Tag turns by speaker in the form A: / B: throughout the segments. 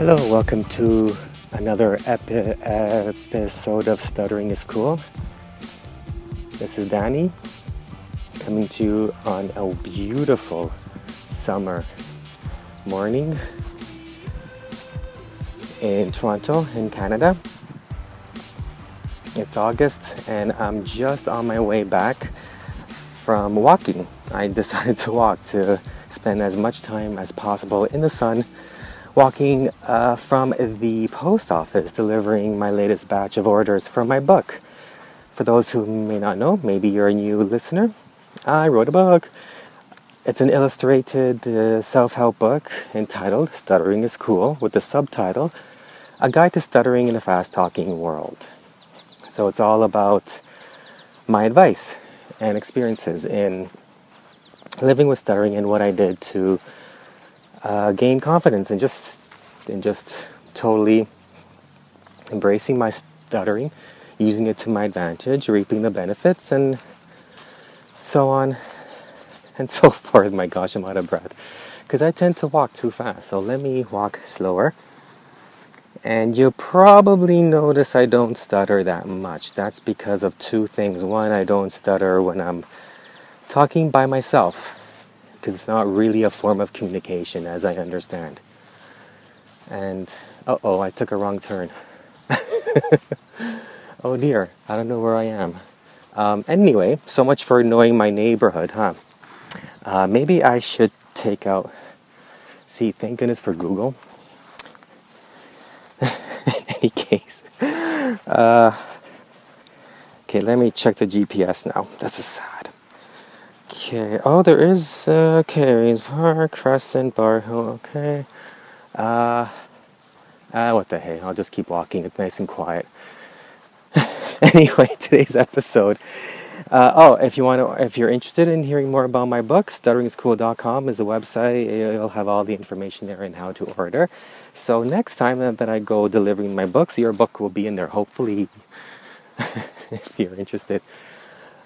A: Hello, welcome to another epi- episode of Stuttering is Cool. This is Danny coming to you on a beautiful summer morning in Toronto, in Canada. It's August, and I'm just on my way back from walking. I decided to walk to spend as much time as possible in the sun walking uh, from the post office delivering my latest batch of orders for my book. For those who may not know, maybe you're a new listener, I wrote a book. It's an illustrated uh, self help book entitled Stuttering is Cool with the subtitle A Guide to Stuttering in a Fast Talking World. So it's all about my advice and experiences in living with stuttering and what I did to uh, gain confidence and just and just totally embracing my stuttering, using it to my advantage, reaping the benefits, and so on and so forth. My gosh, I'm out of breath because I tend to walk too fast. So let me walk slower. And you'll probably notice I don't stutter that much. That's because of two things. One, I don't stutter when I'm talking by myself because it's not really a form of communication as I understand. And uh oh, I took a wrong turn. oh dear, I don't know where I am. Um, anyway, so much for knowing my neighborhood, huh? Uh, maybe I should take out. See, thank goodness for Google. In any case, uh, okay, let me check the GPS now. This is sad. Okay. Oh, there is uh, Carey's Park, Crescent, Bar Hill. Okay. Uh, ah, what the hey? I'll just keep walking. It's nice and quiet. anyway, today's episode. Uh, oh, if you want to, if you're interested in hearing more about my book, stutteringscool.com is the website. You'll have all the information there and how to order. So next time that I go delivering my books, your book will be in there. Hopefully, if you're interested.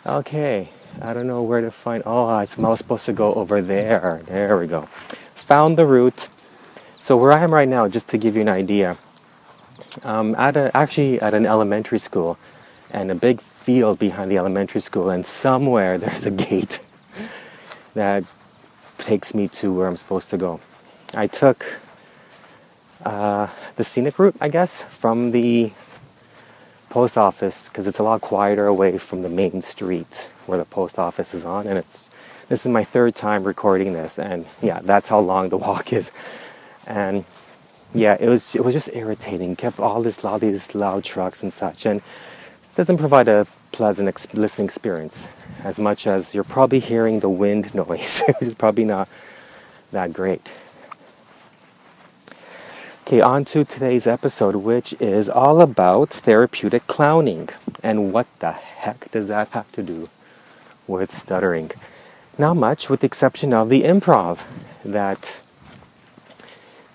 A: Okay. I don't know where to find. Oh, I'm supposed to go over there. There we go. Found the route. So where I am right now, just to give you an idea, um, at a, actually at an elementary school, and a big field behind the elementary school, and somewhere there's a gate that takes me to where I'm supposed to go. I took uh, the scenic route, I guess, from the post office because it's a lot quieter away from the main street where the post office is on and it's this is my third time recording this and yeah that's how long the walk is. And yeah it was it was just irritating. Kept all this loud these loud trucks and such and it doesn't provide a pleasant ex- listening experience as much as you're probably hearing the wind noise which is probably not that great Okay, on to today's episode, which is all about therapeutic clowning. And what the heck does that have to do with stuttering? Not much, with the exception of the improv that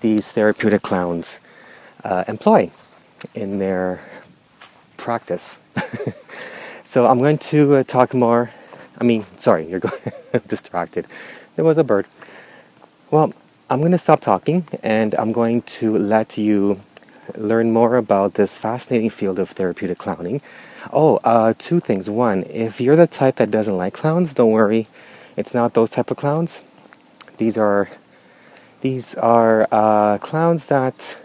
A: these therapeutic clowns uh, employ in their practice. so I'm going to uh, talk more. I mean, sorry, you're going distracted. There was a bird. Well, I'm going to stop talking and I'm going to let you learn more about this fascinating field of therapeutic clowning. Oh, uh, two things. One, if you're the type that doesn't like clowns, don't worry. It's not those type of clowns. These are these are uh, clowns that,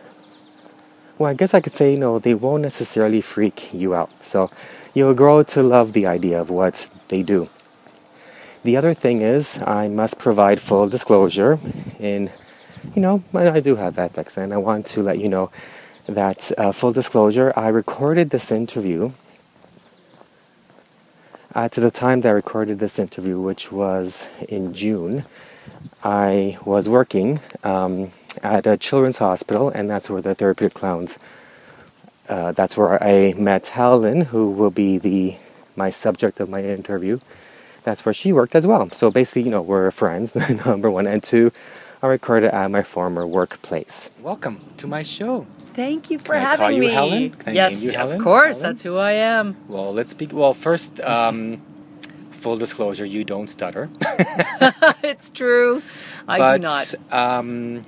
A: well, I guess I could say, you know, they won't necessarily freak you out. So you'll grow to love the idea of what they do. The other thing is, I must provide full disclosure in, you know, I do have ethics, and I want to let you know that uh, full disclosure, I recorded this interview uh, to the time that I recorded this interview, which was in June. I was working um, at a children's hospital, and that's where the therapeutic clowns. Uh, that's where I met Helen, who will be the my subject of my interview that's where she worked as well. So basically, you know, we're friends, number one. And two, I recorded at my former workplace. Welcome to my show.
B: Thank you for
A: Can I
B: having
A: call you
B: me.
A: Helen? Can I
B: yes,
A: name you
B: of course.
A: Helen?
B: That's who I am.
A: Well, let's speak. Well, first, um, full disclosure, you don't stutter.
B: it's true. I
A: but,
B: do not.
A: Um,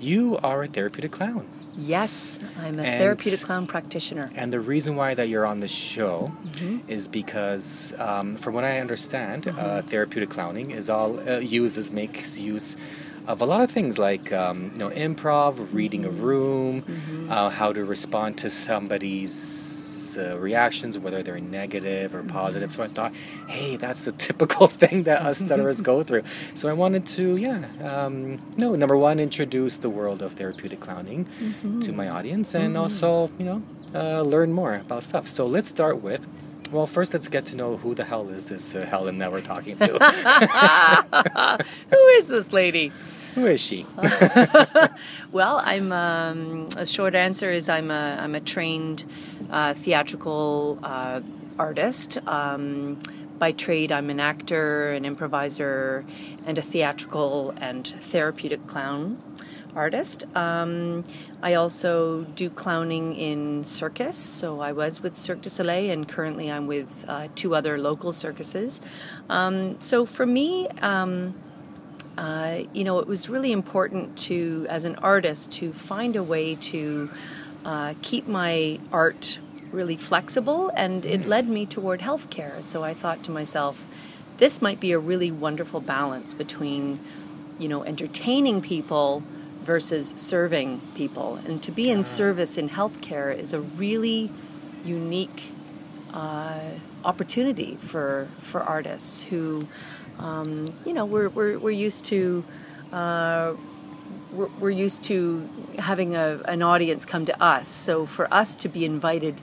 A: you are a therapeutic clown.
B: Yes, I'm a
A: And-
B: therapeutic clown practitioner.
A: And the reason why that you're on the show
B: Mm-hmm.
A: is because, um, from what I understand, uh, therapeutic clowning is all uh, uses makes use of a lot of things like um, you know improv, reading a room,
B: Mm-hmm.
A: uh, how to respond to somebody's uh, reactions, whether they're negative or positive. So I thought, hey, that's the typical thing that us stutterers go through. So I wanted to, yeah, um, no, number one, introduce the world of therapeutic clowning to my audience, and also, you know, uh, learn more about stuff. So let's start with. Well, first, let's get to know who the hell is this uh, Helen that we're talking to.
B: Who is this lady?
A: who is she?
B: Well, I'm. Um, a short answer is I'm a I'm a trained uh, theatrical uh, artist. Um, by trade, I'm an actor, an improviser, and a theatrical and therapeutic clown artist. Um, I also do clowning in circus. So I was with Cirque du Soleil, and currently I'm with uh, two other local circuses. Um, so for me. Um, uh, you know, it was really important to, as an artist, to find a way to uh, keep my art really flexible, and it led me toward healthcare. So I thought to myself, this might be a really wonderful balance between, you know, entertaining people versus serving people. And to be in service in healthcare is a really unique uh, opportunity for for artists who, um, you know, we're, we're, we're used to. Uh, we're, we're used to having a, an audience come to us. So for us to be invited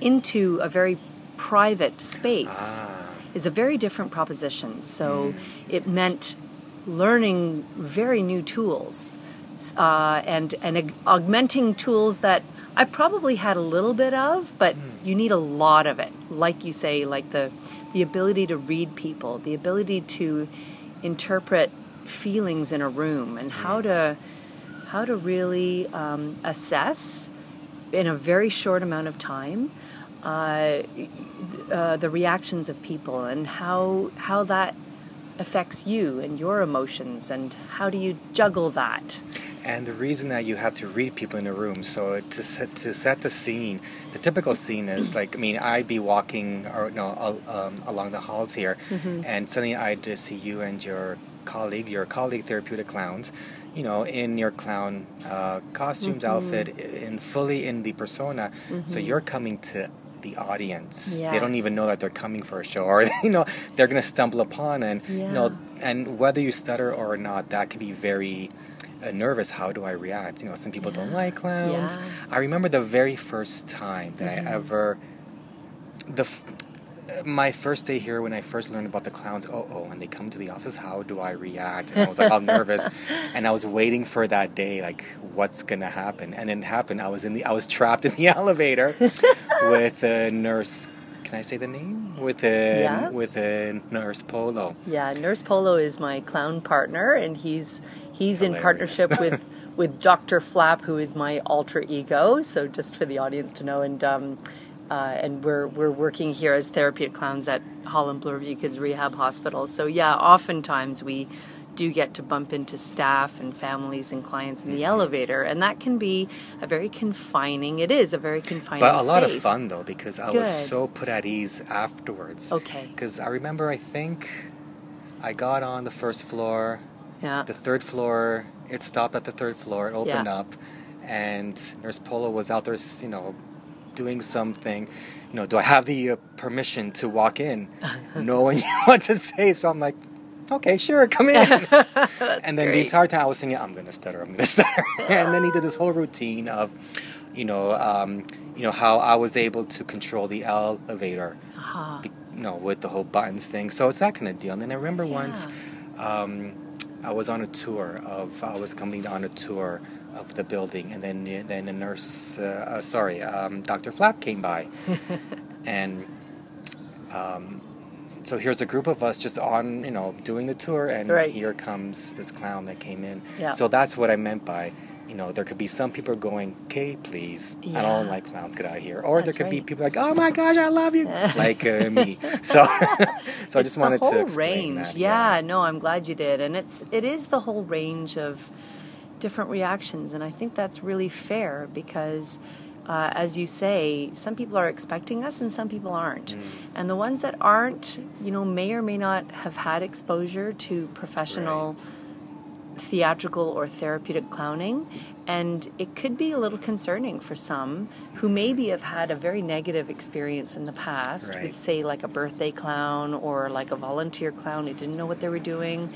B: into a very private space is a very different proposition. So it meant learning very new tools uh, and and augmenting tools that I probably had a little bit of, but you need a lot of it. Like you say, like the the ability to read people, the ability to interpret feelings in a room, and how to how to really um, assess in a very short amount of time uh, uh, the reactions of people and how how that affects you and your emotions and how do you juggle that
A: And the reason that you have to read people in a room, so to set, to set the scene, the typical scene is like, I mean, I'd be walking or no um, along the halls here, and suddenly I'd see you and your colleague, your colleague therapeutic clowns, you know, in your clown uh, costumes, outfit, i- in fully in the persona. So you're coming to the audience. They don't even know that they're coming for a show, or you know, they're gonna stumble upon. And you know, and whether you stutter or not, that can be very nervous. How do I react? You know, some people don't like clowns.
B: Yeah. Mm-hmm.
A: I remember the very first time that I ever, the, f- my first day here when I first learned about the clowns. Oh, oh, when they come to the office, how do I react? And I was like, all nervous, and I was waiting for that day, like, what's gonna happen? And it happened. I was in the, I was trapped in the elevator with a nurse. Can I say the name? With a
B: Yeah.
A: with a nurse Polo.
B: yeah nurse polo is my clown partner and he's he's in partnership with with dr flap who is my alter ego so just for the audience to know and um, uh, and we're we're working here as therapeutic clowns at Holland Bloorview Kids Rehab Hospital. So yeah, oftentimes we do get to bump into staff and families and clients in the
A: Mm-hmm.
B: elevator, and that can be a very confining. It is a very confining.
A: But a lot of fun though because I was so put at ease afterwards.
B: Okay.
A: Because I remember, I think I got on the first floor,
B: Yeah.
A: the third floor. It stopped at the third floor. It opened
B: Yeah.
A: up, and Nurse Polo was out there, you know, doing something. You know, do I have the uh, permission to walk in? no one knew what to say, so I'm like. Okay, sure, come in. and then the entire time I was singing, I'm gonna stutter, I'm gonna stutter. and then he did this whole routine of, you know, um, you know how I was able to control the elevator, be- you know, with the whole buttons thing. So it's that kind of deal. And then I remember once, um, I was on a tour of, I was coming on a tour of the building, and then then a nurse, uh, uh, sorry, um, Dr. Flap came by, and. Um, so here's a group of us just on, you know, doing the tour, and
B: Right.
A: here comes this clown that came in.
B: Yeah.
A: So that's what I meant by, you know, there could be some people going, "Okay, please, I don't like clowns, get out of here," or
B: That's
A: there could be people like, "Oh my gosh, I love you," like uh, me. So, so I just wanted
B: the whole
A: to
B: range.
A: that.
B: Yeah, no, I'm glad you did, and it's it is the whole range of, different reactions, and I think that's really fair because. Uh, as you say, some people are expecting us and some people aren't.
A: Mm.
B: And the ones that aren't, you know, may or may not have had exposure to professional theatrical or therapeutic clowning. And it could be a little concerning for some who maybe have had a very negative experience in the past
A: Right.
B: with, say, like a birthday clown or like a volunteer clown who didn't know what they were doing.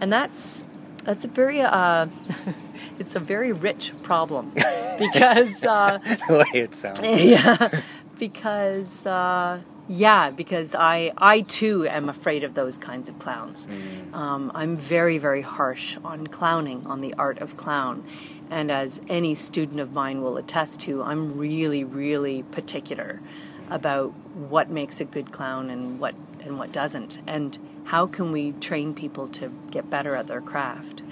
B: And that's that's a very uh, it's a very rich problem because uh,
A: the way it sounds.
B: yeah, because uh, yeah, because I I too am afraid of those kinds of clowns. Um, I'm very very harsh on clowning, on the art of clown, and as any student of mine will attest to, I'm really really particular about what makes a good clown and what and what doesn't, and how can we train people to get better at their craft.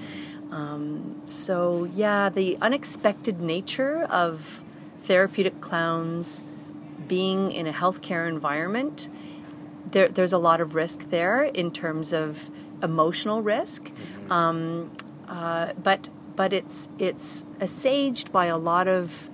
B: Um, so yeah, the unexpected nature of therapeutic clowns being in a healthcare environment, there, there's a lot of risk there in terms of emotional risk, um, uh, but but it's it's assuaged by a lot of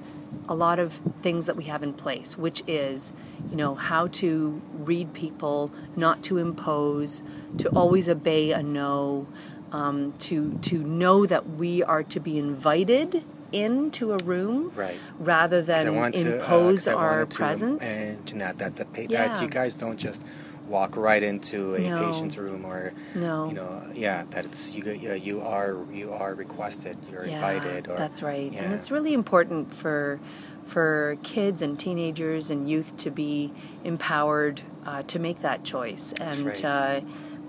B: a lot of things that we have in place, which is you know how to read people, not to impose, to always obey a no, um, to to know that we are to be invited into a room
A: Right.
B: rather than
A: impose to, uh,
B: our
A: to
B: presence.
A: mention that that the pa-
B: Yeah.
A: that you guys don't just walk right into a
B: No.
A: patient's room or
B: No.
A: you know yeah that it's you yeah, you are you are requested you're invited or
B: that's right. And it's really important for for kids and teenagers and youth to be empowered uh, to make that choice. And
A: right.
B: uh,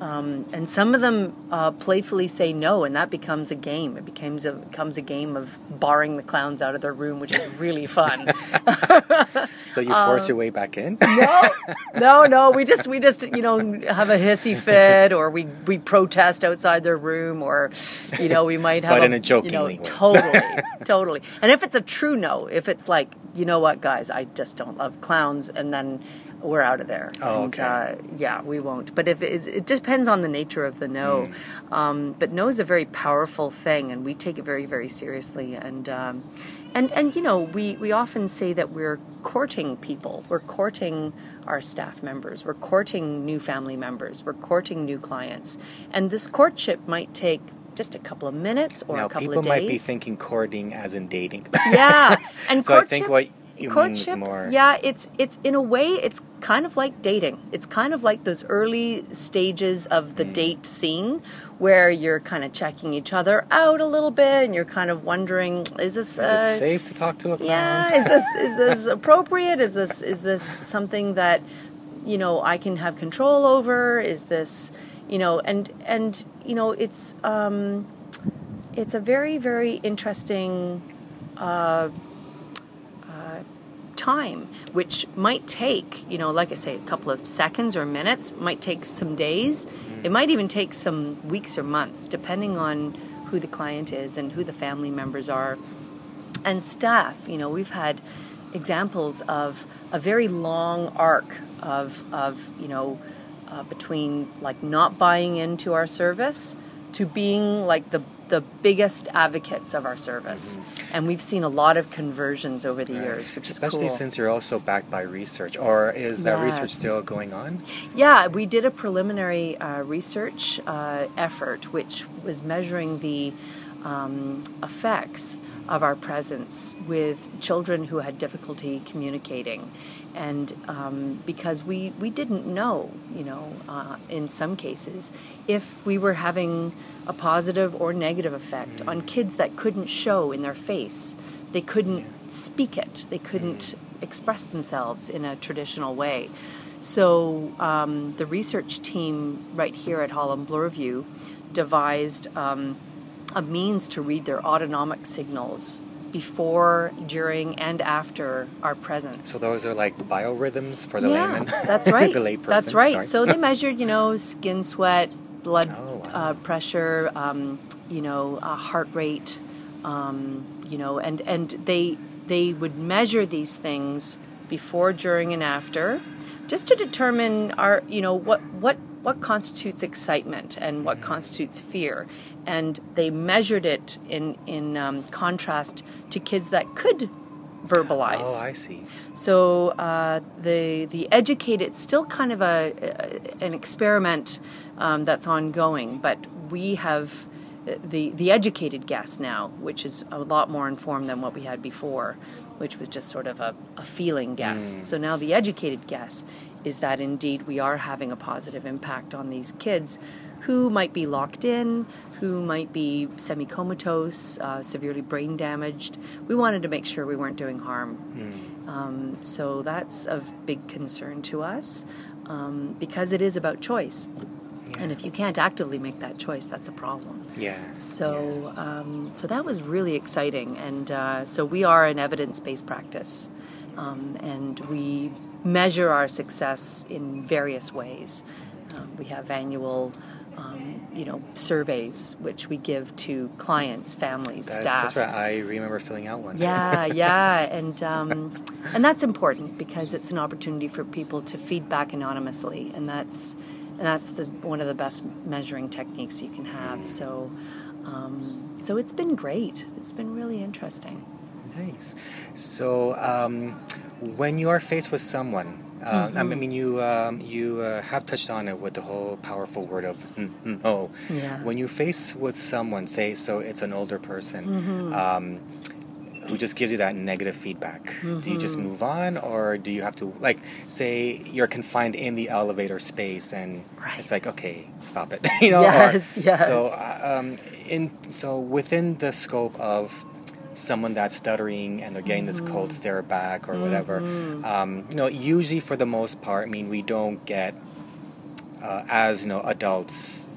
B: um, and some of them uh, playfully say no, and that becomes a game. It becomes a becomes a game of barring the clowns out of their room, which is really fun.
A: so you
B: um,
A: force your way back in
B: no, no, no. We just we just you know have a hissy fit, or we we protest outside their room, or you know we might have
A: But in a
B: you
A: jokingly
B: know,
A: way.
B: totally, totally. And if it's a true no, if it's like you know what, guys, I just don't love clowns, and then we're out of there.
A: Oh,
B: and,
A: okay.
B: uh, yeah, we won't. But if it, it depends on the nature of the no.
A: Hmm.
B: Um, but no is a very powerful thing, and we take it very, very seriously. And um, and and you know, we we often say that we're courting people. We're courting our staff members. We're courting new family members. We're courting new clients. And this courtship might take just a couple of minutes or
A: now
B: a couple of days.
A: People might be thinking courting as in dating
B: yeah, and
A: So I think what you
B: courtship,
A: more-
B: yeah, it's it's in a way it's kind of like dating. It's kind of like those early stages of the
A: Mm.
B: date scene where you're kind of checking each other out a little bit, and you're kind of wondering, is this
A: is
B: uh,
A: it safe to talk to a clown
B: yeah, is this is this appropriate? Is this is this something that you know I can have control over? Is this you know and and you know it's um, it's a very very interesting uh, time, which might take you know like I say a couple of seconds or minutes, might take some days. It might even take some weeks or months, depending on who the client is and who the family members are and staff. You know, we've had examples of a very long arc of, of you know, uh, between like not buying into our service to being like the the biggest advocates of our service, and we've seen a lot of conversions over the years, which is
A: especially
B: cool.
A: since you're also backed by research. Or is that research still going on?
B: Yeah, we did a preliminary uh, research uh, effort which was measuring the um, effects of our presence with children who had difficulty communicating. And um, because we, we didn't know, you know, uh, in some cases, if we were having a positive or negative effect on kids that couldn't show in their face, they couldn't speak it, they couldn't express themselves in a traditional way. So um, the research team right here at Holland Bloorview devised um, a means to read their autonomic signals before, during, and after our presence.
A: so those are like biorhythms for the
B: yeah,
A: layman
B: that's right.
A: the layperson
B: that's right.
A: sorry.
B: So they measured, you know, skin sweat, blood. Uh, pressure, um, you know, uh, heart rate, um, you know, and and they they would measure these things before, during, and after, just to determine our, you know, what what what constitutes excitement and what constitutes fear, and they measured it in in um, contrast to kids that could verbalize.
A: Oh, I see.
B: So uh, the the educated, it's still kind of a, a an experiment um, that's ongoing, but we have the the educated guess now, which is a lot more informed than what we had before, which was just sort of a, a feeling guess. So now the educated guess is that indeed we are having a positive impact on these kids who might be locked in, who might be semi comatose, uh, severely brain damaged. We wanted to make sure we weren't doing harm. Um, so that's of big concern to us um, because it is about choice. And if you can't actively make that choice, that's a problem.
A: Yeah.
B: So, um, so that was really exciting, and uh, so we are an evidence-based practice, um, and we measure our success in various ways. Um, we have annual, um, you know, surveys which we give to clients, families,
A: That-
B: staff.
A: That's right. I remember filling out one.
B: Yeah, yeah, and um, and that's important because it's an opportunity for people to feedback anonymously, and that's and that's the one of the best measuring techniques you can have. So, um, so it's been great. It's been really interesting.
A: Nice. So, um, when you are faced with someone, uh, I
B: Mm-hmm.
A: mean, you um, you uh, have touched on it with the whole powerful word of "Mm, mm, no.
B: Yeah.
A: When you face with someone, say so, it's an older person.
B: Mm-hmm.
A: Um, who just gives you that negative feedback? Do you just
B: Mm-hmm.
A: move on, or do you have to like say you're confined in the elevator space and
B: Right.
A: it's like okay, stop it, you know? or-
B: Yes, yes.
A: So uh, um, in so within the scope of someone that's stuttering and they're getting this
B: Mm-hmm.
A: cold stare back or whatever, um, you know, usually for the most part, I mean, we don't get uh, as you know adults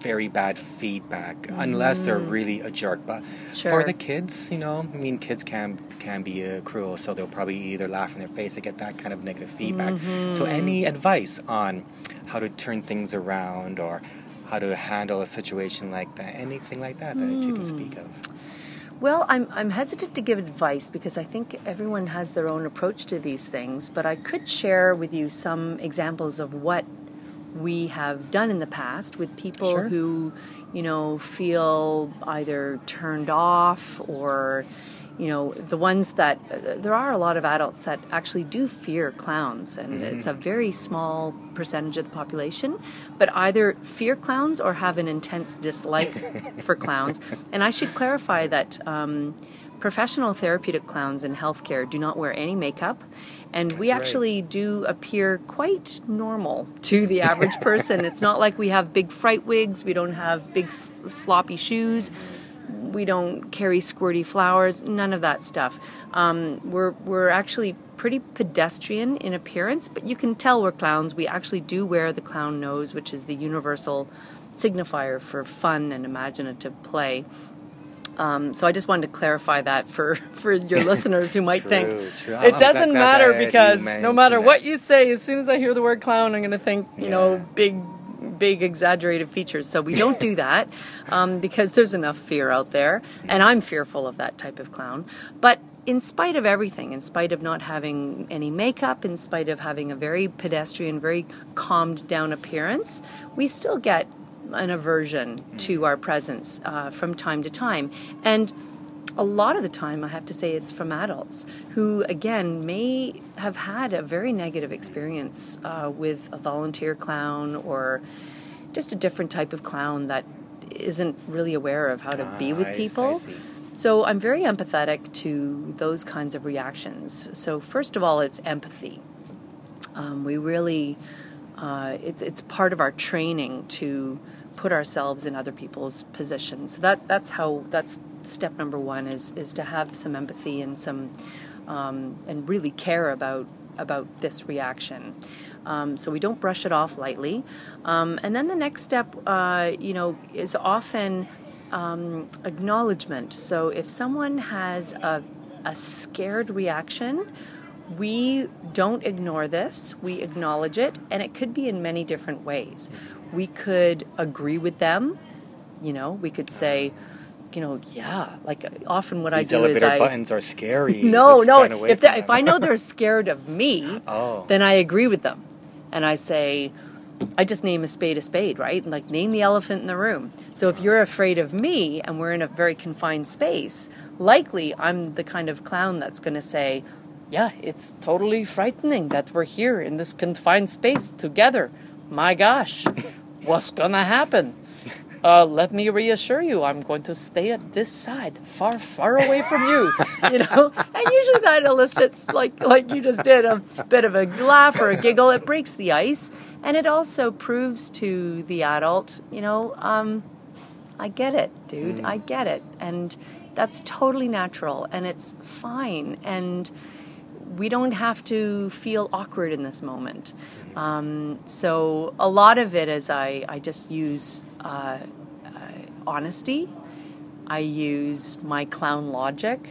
A: very bad feedback unless they're really a jerk. But for the kids, you know, I mean, kids can can be uh, cruel, so they'll probably either laugh in their face to get that kind of negative feedback. So, any advice on how to turn things around or how to handle a situation like that? Anything like that that you can speak of?
B: Well, I'm, I'm hesitant to give advice because I think everyone has their own approach to these things, but I could share with you some examples of what we have done in the past with people
A: Sure.
B: who, you know, feel either turned off or, you know, the ones that uh, there are a lot of adults that actually do fear clowns, and it's a very small percentage of the population, but either fear clowns or have an intense dislike for clowns. And I should clarify that. Um, Professional therapeutic clowns in healthcare do not wear any makeup, and we
A: That's right.
B: actually do appear quite normal to the average person. it's not like we have big fright wigs, we don't have big s- floppy shoes, we don't carry squirty flowers, none of that stuff. Um, we're, we're actually pretty pedestrian in appearance, but you can tell we're clowns. We actually do wear the clown nose, which is the universal signifier for fun and imaginative play. Um, so I just wanted to clarify that for, for your listeners who might
A: True,
B: think
A: true.
B: It doesn't matter because no matter
A: that.
B: what you say, as soon as I hear the word clown, I'm going to think you know big, big exaggerated features. So we don't do that um, because there's enough fear out there, and I'm fearful of that type of clown. But in spite of everything, in spite of not having any makeup, in spite of having a very pedestrian, very calmed down appearance, we still get an aversion to our presence uh, from time to time. And a lot of the time, I have to say, it's from adults who, again, may have had a very negative experience uh, with a volunteer clown or just a different type of clown that isn't really aware of how to be with
A: Ah, I s- I
B: people.
A: see.
B: So I'm very empathetic to those kinds of reactions. So, first of all, it's empathy. Um, we really, uh, it's, it's part of our training to put ourselves in other people's positions. So that, that's how, that's step number one is, is to have some empathy and some, um, and really care about, about this reaction. Um, so we don't brush it off lightly. Um, and then the next step, uh, you know, is often um, acknowledgement. So if someone has a, a scared reaction, we don't ignore this, we acknowledge it, and it could be in many different ways. We could agree with them, you know, we could say, you know, yeah, like often what
A: These
B: I do is
A: elevator
B: I.
A: buttons are scary.
B: No,
A: Let's
B: no. If if. I know they're scared of me,
A: Oh.
B: then I agree with them, and I say, I just name a spade a spade, right? And like name the elephant in the room. So if you're afraid of me and we're in a very confined space, likely I'm the kind of clown that's going to say, "Yeah, it's totally frightening that we're here in this confined space together. My gosh, what's going to happen?" Uh, let me reassure you, I'm going to stay at this side, far, far away from you. You know, and usually that elicits, like like you just did, a bit of a laugh or a giggle. It breaks the ice, and it also proves to the adult, you know, um, I get it, dude, I get it, and that's totally natural, and it's fine, and we don't have to feel awkward in this moment. Um, so a lot of it is I, I just use uh, uh, honesty. I use my clown logic,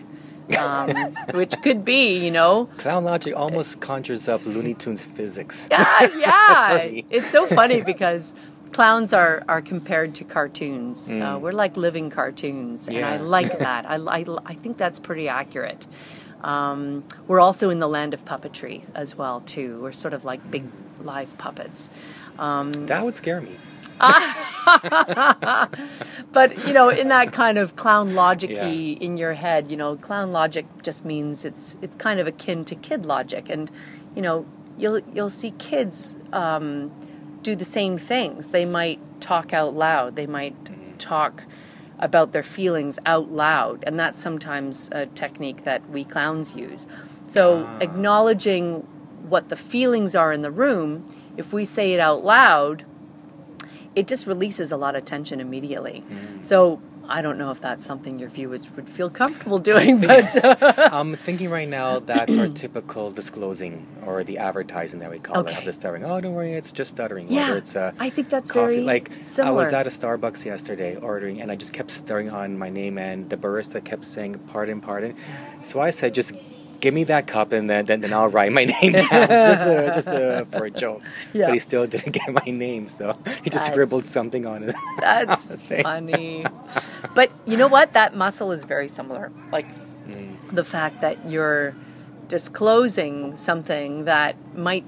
B: um, which could be, you know,
C: Clown logic almost conjures up Looney Tunes physics.
B: yeah, yeah. It's so funny because clowns are, are compared to cartoons. Uh, we're like living cartoons, and I
C: Mm.
B: Like that. I, I, I think that's pretty accurate. Um, we're also in the land of puppetry as well, too. We're sort of like big live puppets. Um,
C: That would scare me.
B: but you know, in that kind of clown logic
C: Yeah.
B: in your head, you know, clown logic just means it's it's kind of akin to kid logic, and you know, you'll you'll see kids um, do the same things. They might talk out loud. They might talk about their feelings out loud, and that's sometimes a technique that we clowns use. So acknowledging what the feelings are in the room, if we say it out loud, it just releases a lot of tension immediately. So I don't know if that's something your viewers would feel comfortable doing, but uh,
C: I'm thinking right now that's our typical disclosing or the advertising that we call it
B: Okay.
C: of the stuttering. Oh, don't worry, it's just stuttering.
B: Yeah,
C: Whether it's a
B: I think that's
C: coffee.
B: very
C: like I was at a Starbucks yesterday ordering, and I just kept stuttering on my name, and the barista kept saying "pardon, pardon." So I said, "Just give me that cup, and then then, then I'll write my name down, just uh, just uh, for a joke."
B: Yeah.
C: But he still didn't get my name, so he just
B: That's-
C: scribbled something on it.
B: that's
C: Thing.
B: funny. But you know what? That muscle is very similar. Like
C: Mm.
B: the fact that you're disclosing something that might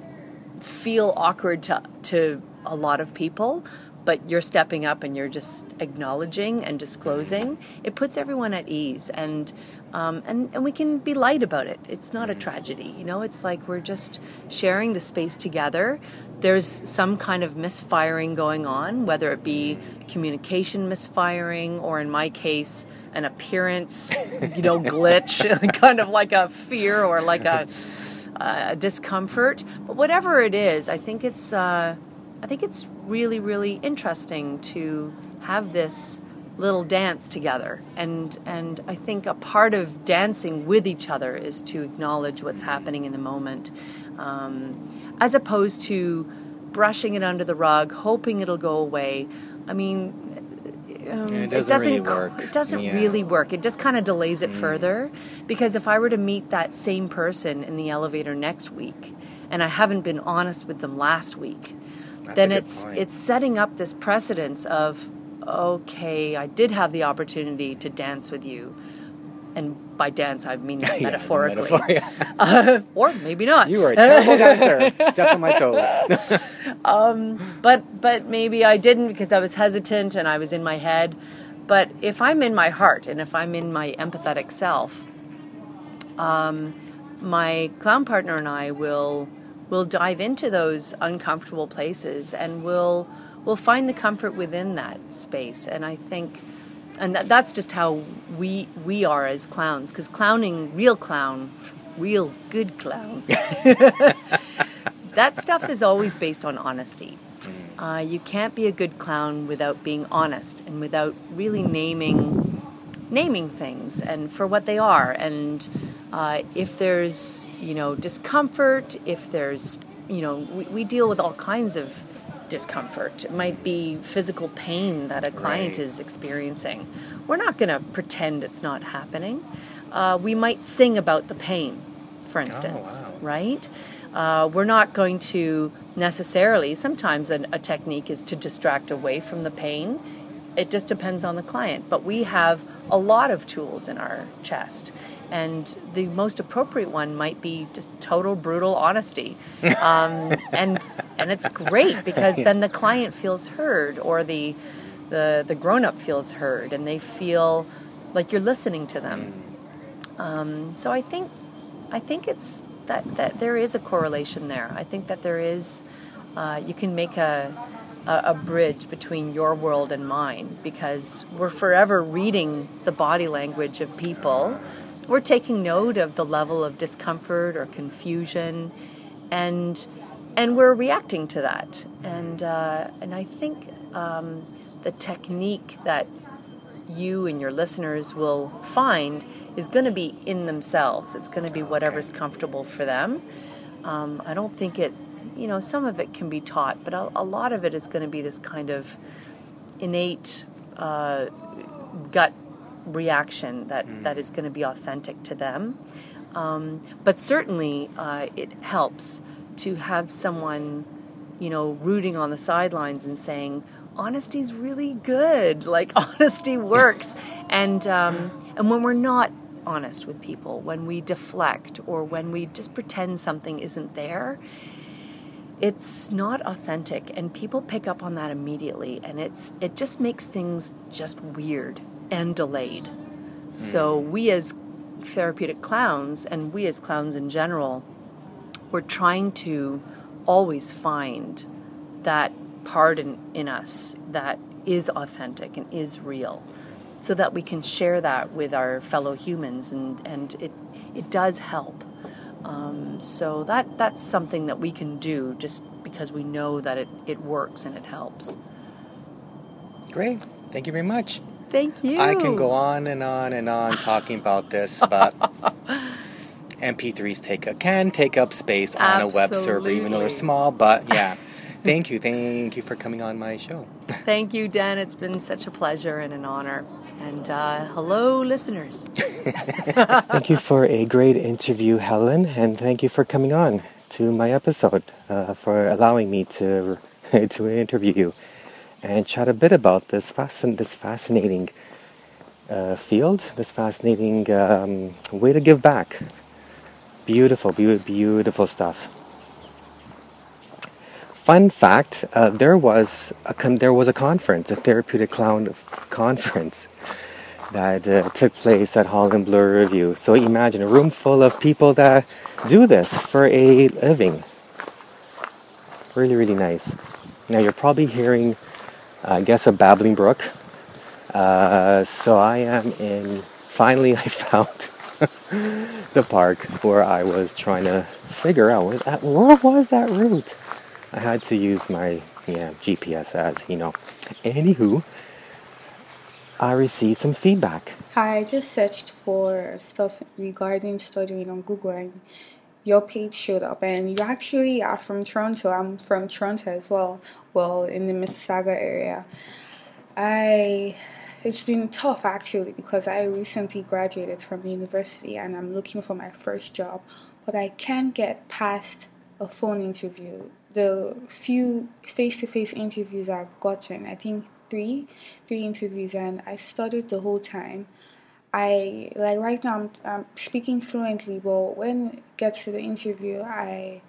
B: feel awkward to to a lot of people, but you're stepping up and you're just acknowledging and disclosing. It puts everyone at ease, and um, and and we can be light about it. It's not a tragedy, you know. It's like we're just sharing the space together. There's some kind of misfiring going on, whether it be communication misfiring or, in my case, an appearance, you know, glitch, kind of like a fear or like a, a discomfort. But whatever it is, I think it's uh, I think it's really really interesting to have this little dance together and and I think a part of dancing with each other is to acknowledge what's happening in the moment um, as opposed to brushing it under the rug hoping it'll go away I mean um,
C: Yeah, it doesn't really work.
B: It doesn't
C: Yeah.
B: really work. It just kind of delays it further. Because if I were to meet that same person in the elevator next week, and I haven't been honest with them last week,
C: That's
B: then it's
C: point.
B: it's setting up this precedence of okay, I did have the opportunity to dance with you, and by dance I mean that
C: Yeah,
B: metaphorically,
C: metaphor, yeah.
B: Uh, or maybe not.
C: You are a terrible dancer. Step on my toes.
B: but but maybe I didn't because I was hesitant and I was in my head. But if I'm in my heart and if I'm in my empathetic self, um, my clown partner and I will will dive into those uncomfortable places and we'll we'll find the comfort within that space. And I think, and that, that's just how we we are as clowns. Because clowning, real clown, real good clown. that stuff is always based on honesty. Uh, you can't be a good clown without being honest and without really naming naming things and for what they are. And uh, if there's you know discomfort, if there's you know we, we deal with all kinds of discomfort. It might be physical pain that a client
C: Right.
B: is experiencing. We're not going to pretend it's not happening. Uh, we might sing about the pain, for instance,
C: wow.
B: right? Uh, we're not going to necessarily, sometimes a technique is to distract away from the pain. It just depends on the client. But we have a lot of tools in our chest. And the most appropriate one might be just total brutal honesty, um, and and it's great because then the client feels heard, or the the the grown up feels heard, and they feel like you're listening to them. Um, so I think I think it's that that there is a correlation there. I think that there is uh, you can make a, a a bridge between your world and mine because we're forever reading the body language of people. We're taking note of the level of discomfort or confusion, and and we're reacting to that. And uh, and I think um, the technique that you and your listeners will find is going to be in themselves. It's going to be whatever's comfortable for them. Um, I don't think it, you know, some of it can be taught, but a, a lot of it is going to be this kind of innate uh, gut reaction that, that is going to be authentic to them. Um, but certainly, uh, it helps to have someone, you know, rooting on the sidelines and saying, honesty's really good. Like honesty works, and um, and when we're not honest with people, when we deflect or when we just pretend something isn't there, it's not authentic, and people pick up on that immediately, and it's it just makes things just weird and delayed. Hmm. So we as therapeutic clowns, and we as clowns in general, we're trying to always find that part in, in us that is authentic and is real so that we can share that with our fellow humans and, and it, it does help um, so that that's something that we can do just because we know that it, it works and it helps
C: Great. Thank you very much.
B: thank you
C: I can go on and on and on talking about this, but MP3s take a, can take up space on a web server, even though they're small. But yeah, thank you, thank you for coming on my show.
B: thank you dan it's been such a pleasure and an honor and uh, hello listeners
A: Thank you for a great interview, Helen, and thank you for coming on to my episode, uh, for allowing me to to interview you and chat a bit about this fascin- this fascinating uh, field, this fascinating um, way to give back. Beautiful, beau- beautiful stuff. Fun fact: uh, there was a con- there was a conference, a therapeutic clown f- conference that uh, took place at Holland Bloorview. So imagine a room full of people that do this for a living. Really, really nice. Now you're probably hearing, I guess, a babbling brook. Uh, so I am in. Finally, I found the park where I was trying to figure out where, that, where was that route. I had to use my yeah GPS as you know. Anywho, I received some feedback.
D: Hi, I just searched for stuff regarding studying on Google and your page showed up and you actually are from Toronto. I'm from Toronto as well. Well, in the Mississauga area. I it's been tough actually because I recently graduated from university and I'm looking for my first job, but I can't get past a phone interview. The few face-to-face interviews I've gotten, I think three, three interviews, and I studied the whole time. I like right now I'm, I'm speaking fluently, but when it gets to the interview, I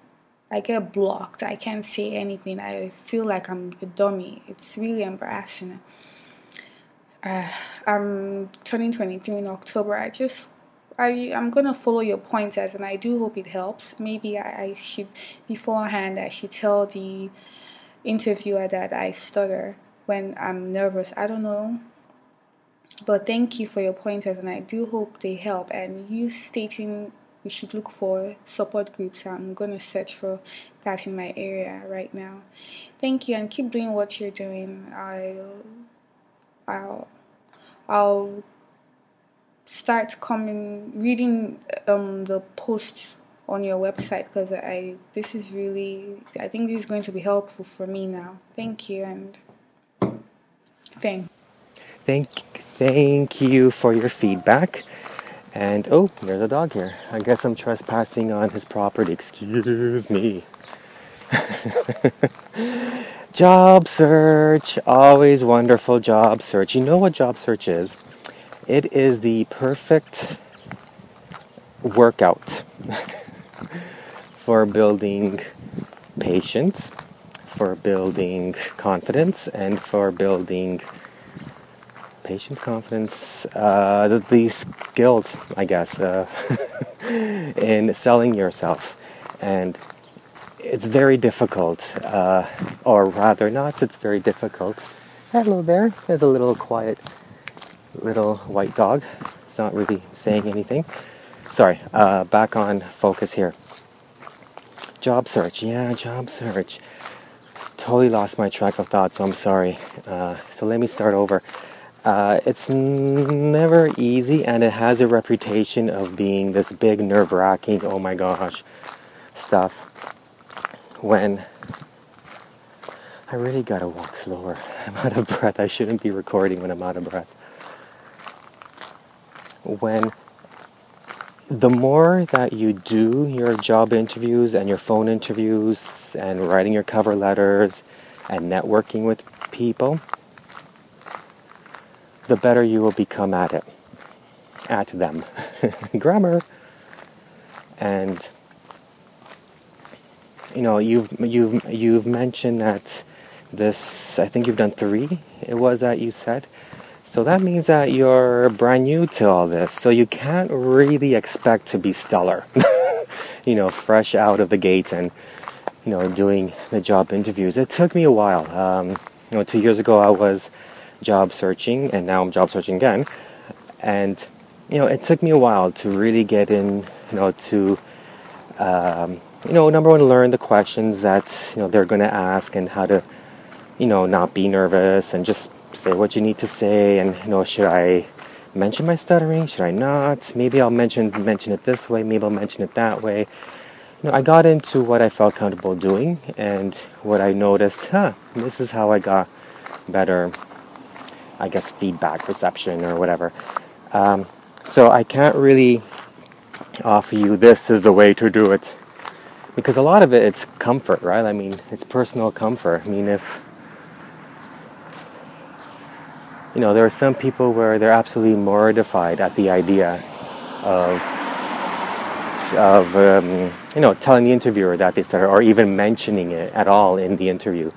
D: I get blocked. I can't say anything. I feel like I'm a dummy. It's really embarrassing. Uh, I'm turning 23 in October. I just I I'm gonna follow your pointers, and I do hope it helps. Maybe I, I should beforehand I should tell the interviewer that I stutter when I'm nervous. I don't know. But thank you for your pointers, and I do hope they help. And you stating we should look for support groups. I'm gonna search for that in my area right now. Thank you, and keep doing what you're doing. I'll, I'll, I'll start coming reading um the posts on your website because I this is really I think this is going to be helpful for me now. Thank you and thanks.
A: Thank, thank you for your feedback. And oh, there's a dog here. I guess I'm trespassing on his property. Excuse me. Job search, always wonderful job search. You know what job search is? It is the perfect workout for building patience, for building confidence, and for building patience, confidence, uh, these skills, I guess, uh, in selling yourself. And it's very difficult, uh, or rather, not, it's very difficult. Hello there, there's a little quiet little white dog. It's not really saying anything. Sorry, uh, back on focus here. Job search, yeah, job search. Totally lost my track of thought, so I'm sorry. Uh, so let me start over. Uh, it's n- never easy, and it has a reputation of being this big, nerve wracking, oh my gosh, stuff. When I really gotta walk slower. I'm out of breath. I shouldn't be recording when I'm out of breath. When the more that you do your job interviews and your phone interviews and writing your cover letters and networking with people, the better you will become at it, at them. Grammar. And you know, you've you've you've mentioned that this. I think you've done three. It was that you said. So that means that you're brand new to all this. So you can't really expect to be stellar. you know, fresh out of the gates and you know doing the job interviews. It took me a while. Um, you know, two years ago I was job searching, and now I'm job searching again. And you know, it took me a while to really get in. You know, to um, you know, number one, learn the questions that you know they're going to ask and how to, you know, not be nervous and just say what you need to say. And you know, should I mention my stuttering? Should I not? Maybe I'll mention mention it this way. Maybe I'll mention it that way. You know, I got into what I felt comfortable doing and what I noticed. Huh, this is how I got better I guess, feedback reception or whatever. Um, so I can't really offer you this is the way to do it because a lot of it it's comfort, right? I mean, it's personal comfort. I mean, if you know, there are some people where they're absolutely mortified at the idea of of um, you know telling the interviewer that they started or even mentioning it at all in the interview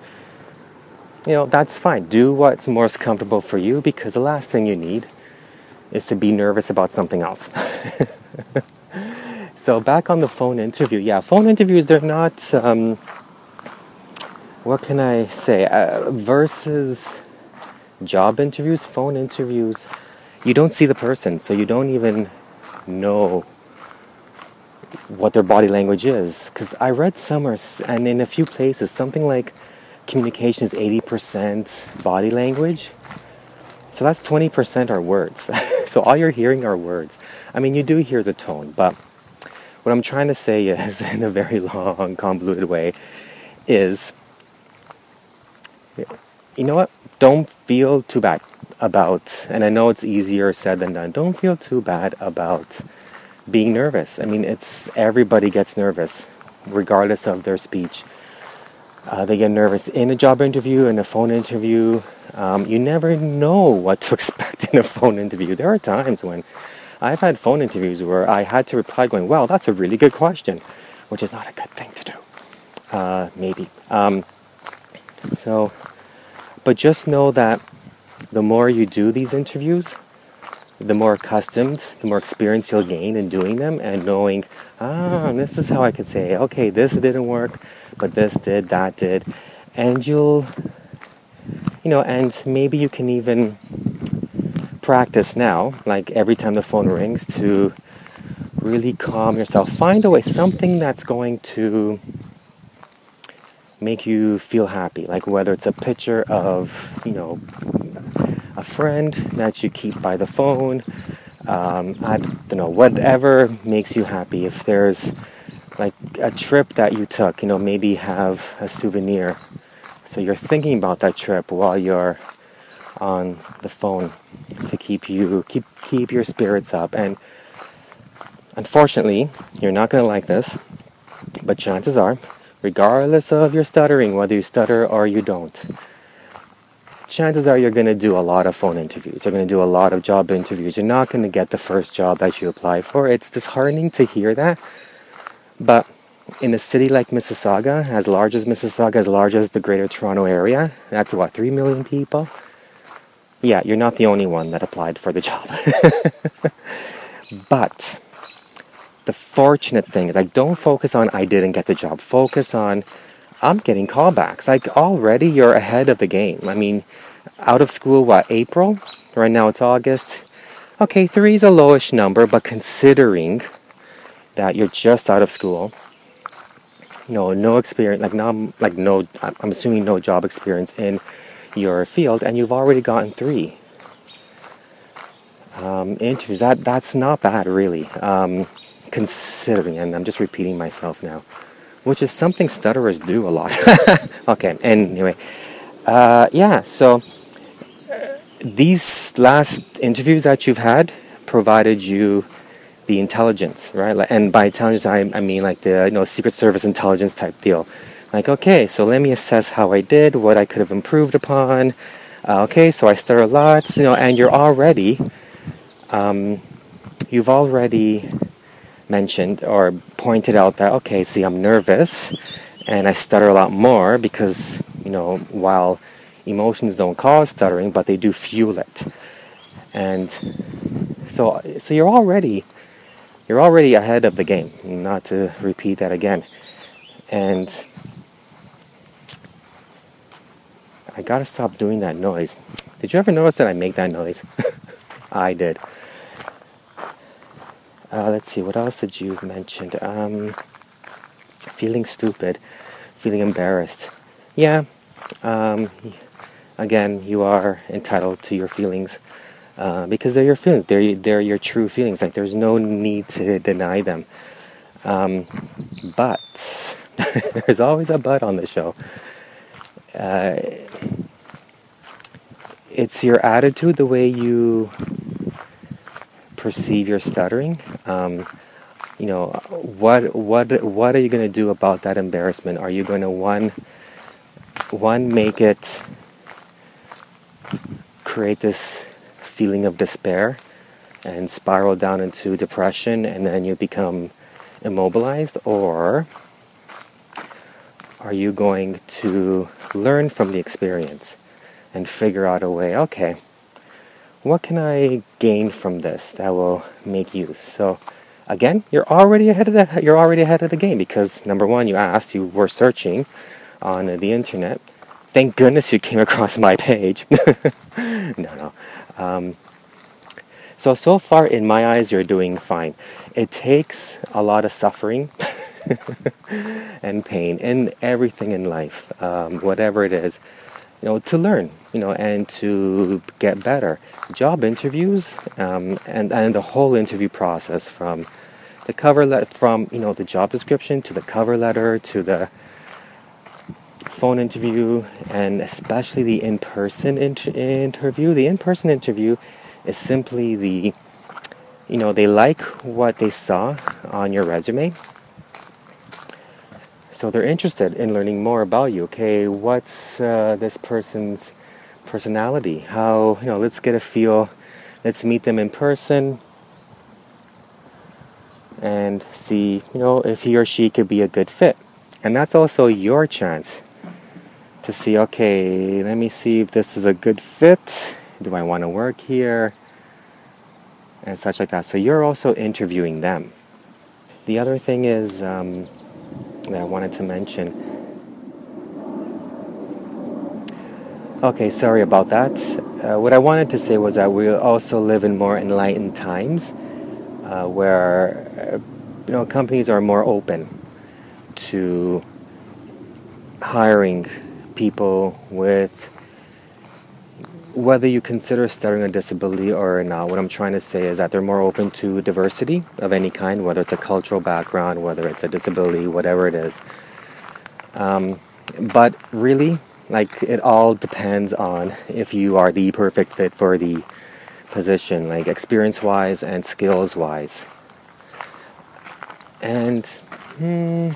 A: you know, that's fine. Do what's most comfortable for you because the last thing you need is to be nervous about something else. so, back on the phone interview. Yeah, phone interviews, they're not, um, what can I say, uh, versus job interviews, phone interviews, you don't see the person, so you don't even know what their body language is. Because I read somewhere, and in a few places, something like communication is 80% body language. So that's 20% are words. so all you're hearing are words. I mean, you do hear the tone, but what I'm trying to say is, in a very long, convoluted way, is you know what? Don't feel too bad about, and I know it's easier said than done, don't feel too bad about being nervous. I mean, it's everybody gets nervous, regardless of their speech. Uh, they get nervous in a job interview, in a phone interview. Um, you never know what to expect in a phone interview. There are times when I've had phone interviews where I had to reply going, well, that's a really good question, which is not a good thing to do. Uh, maybe. Um, so, but just know that the more you do these interviews, the more accustomed, the more experience you'll gain in doing them and knowing, ah, this is how I could say, okay, this didn't work, but this did, that did. And you'll, you know, and maybe you can even practice now, like every time the phone rings, to really calm yourself. Find a way, something that's going to make you feel happy, like whether it's a picture of, you know, a friend that you keep by the phone. Um, I don't know, whatever makes you happy. If there's like a trip that you took, you know, maybe have a souvenir. So you're thinking about that trip while you're on the phone to keep you keep keep your spirits up. And unfortunately, you're not going to like this, but chances are regardless of your stuttering, whether you stutter or you don't. Chances are you're going to do a lot of phone interviews. You're going to do a lot of job interviews. You're not going to get the first job that you apply for. It's disheartening to hear that. But in a city like Mississauga, as large as Mississauga, as large as the Greater Toronto Area, that's what, 3 million people? Yeah, you're not the only one that applied for the job. but the fortunate thing is, like, don't focus on I didn't get the job. Focus on I'm getting callbacks. Like, already you're ahead of the game. I mean, out of school, what, April? Right now it's August. Okay, three is a lowish number, but considering that you're just out of school, you know, no experience, like, no, like, no, I'm assuming no job experience in your field, and you've already gotten three um, interviews. That that's not bad, really. Um, considering, and I'm just repeating myself now, which is something stutterers do a lot. okay, and anyway, uh, yeah, so these last interviews that you've had provided you the intelligence, right? And by intelligence, I, I mean like the you know Secret Service intelligence type deal. Like, okay, so let me assess how I did, what I could have improved upon. Uh, okay, so I stutter a lot, you know, and you're already, um, you've already mentioned or pointed out that, okay, see, I'm nervous and I stutter a lot more because, you know, while emotions don't cause stuttering, but they do fuel it. And so, so you're already, you're already ahead of the game, not to repeat that again. And I gotta stop doing that noise. Did you ever notice that I make that noise? I did. Uh, let's see, what else did you mention? Um, feeling stupid, feeling embarrassed. Yeah, um, again, you are entitled to your feelings uh, because they're your feelings. They're, they're your true feelings. Like, there's no need to deny them. Um, but, there's always a but on the show. Uh, it's your attitude, the way you perceive your stuttering. Um, you know, what what what are you going to do about that embarrassment? Are you going to one one make it create this feeling of despair and spiral down into depression and then you become immobilized or are you going to learn from the experience and figure out a way okay what can I gain from this that will make use? So again, you're already ahead of the you're already ahead of the game because number one, you asked, you were searching on the internet. Thank goodness you came across my page. no, no. Um, so so far, in my eyes, you're doing fine. It takes a lot of suffering and pain in everything in life, um, whatever it is you know, to learn, you know, and to get better. Job interviews um, and and the whole interview process from the cover letter, from you know the job description to the cover letter to the phone interview and especially the in-person inter- interview. The in-person interview is simply the you know they like what they saw on your resume so they're interested in learning more about you. Okay, what's uh, this person's personality? How, you know, let's get a feel, let's meet them in person and see, you know, if he or she could be a good fit. And that's also your chance to see, okay, let me see if this is a good fit. Do I want to work here? And such like that. So you're also interviewing them. The other thing is, um, that I wanted to mention. Okay, sorry about that. Uh, what I wanted to say was that we also live in more enlightened times uh, where you know companies are more open to hiring people with whether you consider stuttering a disability or not, what I'm trying to say is that they're more open to diversity of any kind, whether it's a cultural background, whether it's a disability, whatever it is. Um, but really, like, it all depends on if you are the perfect fit for the position, like experience wise and skills wise. And hmm,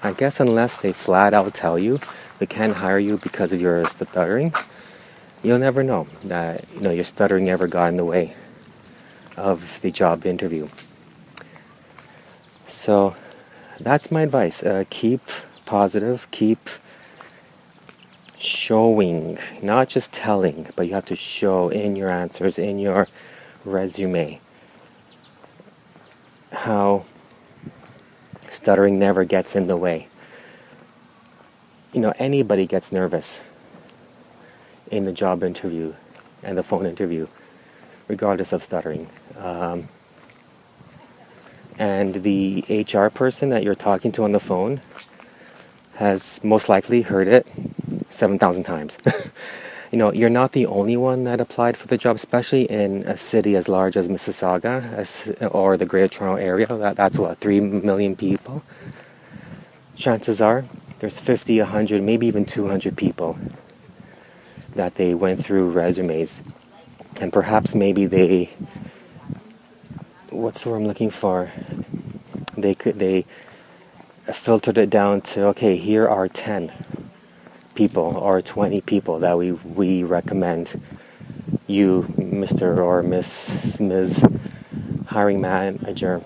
A: I guess unless they flat out tell you we can't hire you because of your stuttering, you'll never know that you know your stuttering ever got in the way of the job interview. So that's my advice. Uh, keep positive, keep showing, not just telling, but you have to show in your answers, in your resume, how stuttering never gets in the way. You know, anybody gets nervous in the job interview and the phone interview, regardless of stuttering. Um, and the HR person that you're talking to on the phone has most likely heard it 7,000 times. you know, you're not the only one that applied for the job, especially in a city as large as Mississauga as, or the Greater Toronto area. That, that's what, 3 million people? Chances are there's 50, 100, maybe even 200 people that they went through resumes. And perhaps maybe they, what's the word I'm looking for? They could, they filtered it down to, okay, here are 10 people or 20 people that we, we recommend you, Mr. or Miss, Ms. hiring manager,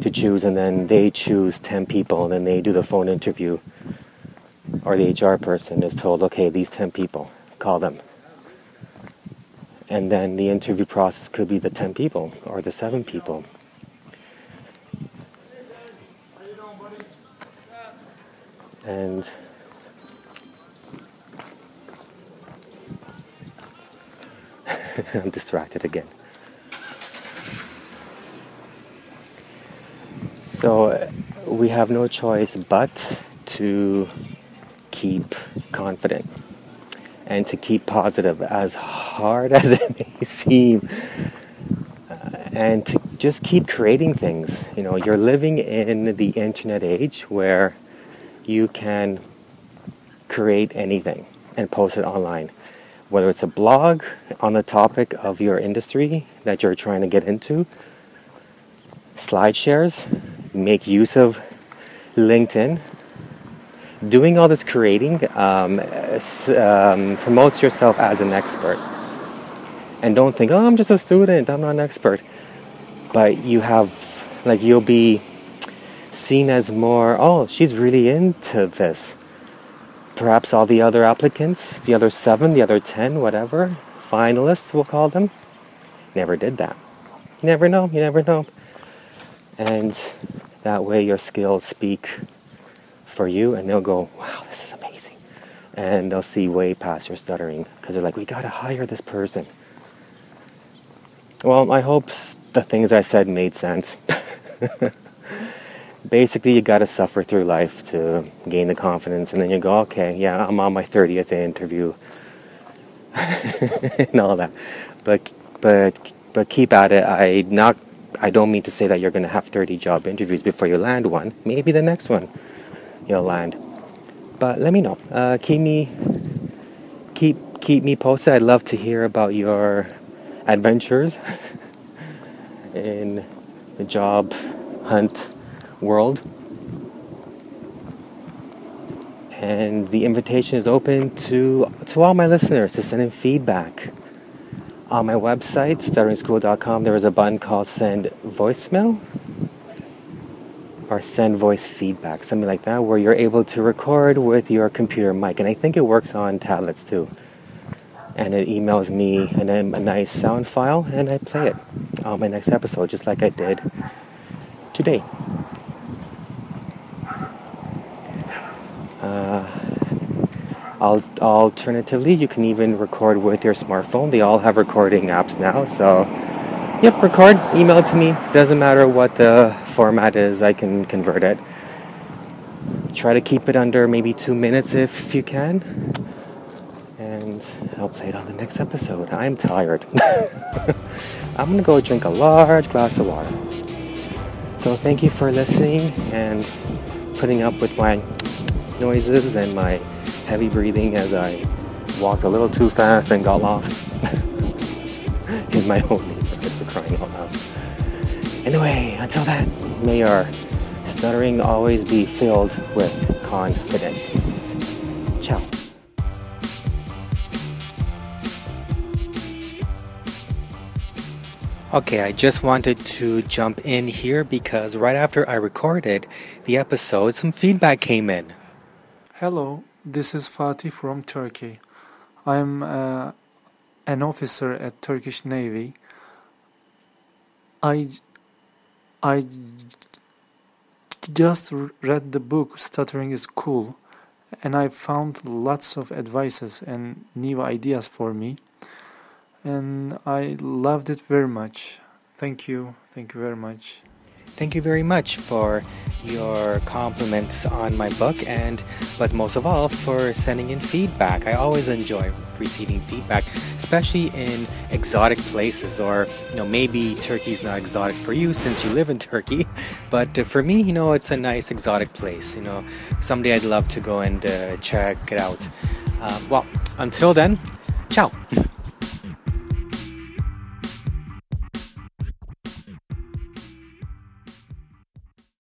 A: to choose, and then they choose 10 people, and then they do the phone interview, or the HR person is told, okay, these 10 people, call them. And then the interview process could be the 10 people or the 7 people. And I'm distracted again. So we have no choice but to keep confident and to keep positive as hard as it may seem. Uh, and to just keep creating things. You know you're living in the internet age where you can create anything and post it online. Whether it's a blog on the topic of your industry that you're trying to get into slide shares make use of linkedin doing all this creating um, um, promotes yourself as an expert. And don't think, oh, I'm just a student, I'm not an expert. But you have, like, you'll be seen as more, oh, she's really into this. Perhaps all the other applicants, the other seven, the other ten, whatever, finalists, we'll call them, never did that. You never know, you never know. And that way your skills speak for you, and they'll go, wow, this is amazing. And they'll see way past your stuttering because they're like, we got to hire this person. Well, I hope the things I said made sense. Basically, you got to suffer through life to gain the confidence, and then you go, okay, yeah, I'm on my 30th interview and all that. But, but, but keep at it. I not I don't mean to say that you're going to have 30 job interviews before you land one. Maybe the next one you'll land. But let me know. Uh, keep me keep keep me posted. I'd love to hear about your adventures in the job hunt world. And the invitation is open to to all my listeners to send in feedback. On my website, stutteringiscool.com, there is a button called Send Voicemail or send voice feedback, something like that, where you're able to record with your computer mic. And I think it works on tablets too. And it emails me and then a nice sound file, and I play it on my next episode, just like I did today. Uh, alternatively, you can even record with your smartphone. They all have recording apps now, so Yep, record, email it to me. Doesn't matter what the format is, I can convert it. Try to keep it under maybe two minutes if you can. And I'll play it on the next episode. I'm tired. I'm gonna go drink a large glass of water. So thank you for listening and putting up with my noises and my heavy breathing as I walked a little too fast and got lost in my own crying out loud. Anyway, until then, may your
E: stuttering always be filled with confidence. Ciao.
A: Okay, I just wanted to jump in here because right after I recorded the episode, some feedback came in.
F: Hello, this is Fatih from Turkey. I'm uh, an officer at Turkish Navy. I I just read the book Stuttering is Cool and I found lots of advices and new ideas for me and I loved it very much. Thank you. Thank you very much.
A: Thank you very much for your compliments on my book and but most of all for sending in feedback. I always enjoy receiving feedback, especially in exotic places or you know maybe Turkey's not exotic for you since you live in Turkey, but for me, you know, it's a nice exotic place, you know. Someday I'd love to go and uh, check it out. Uh, well, until then, ciao.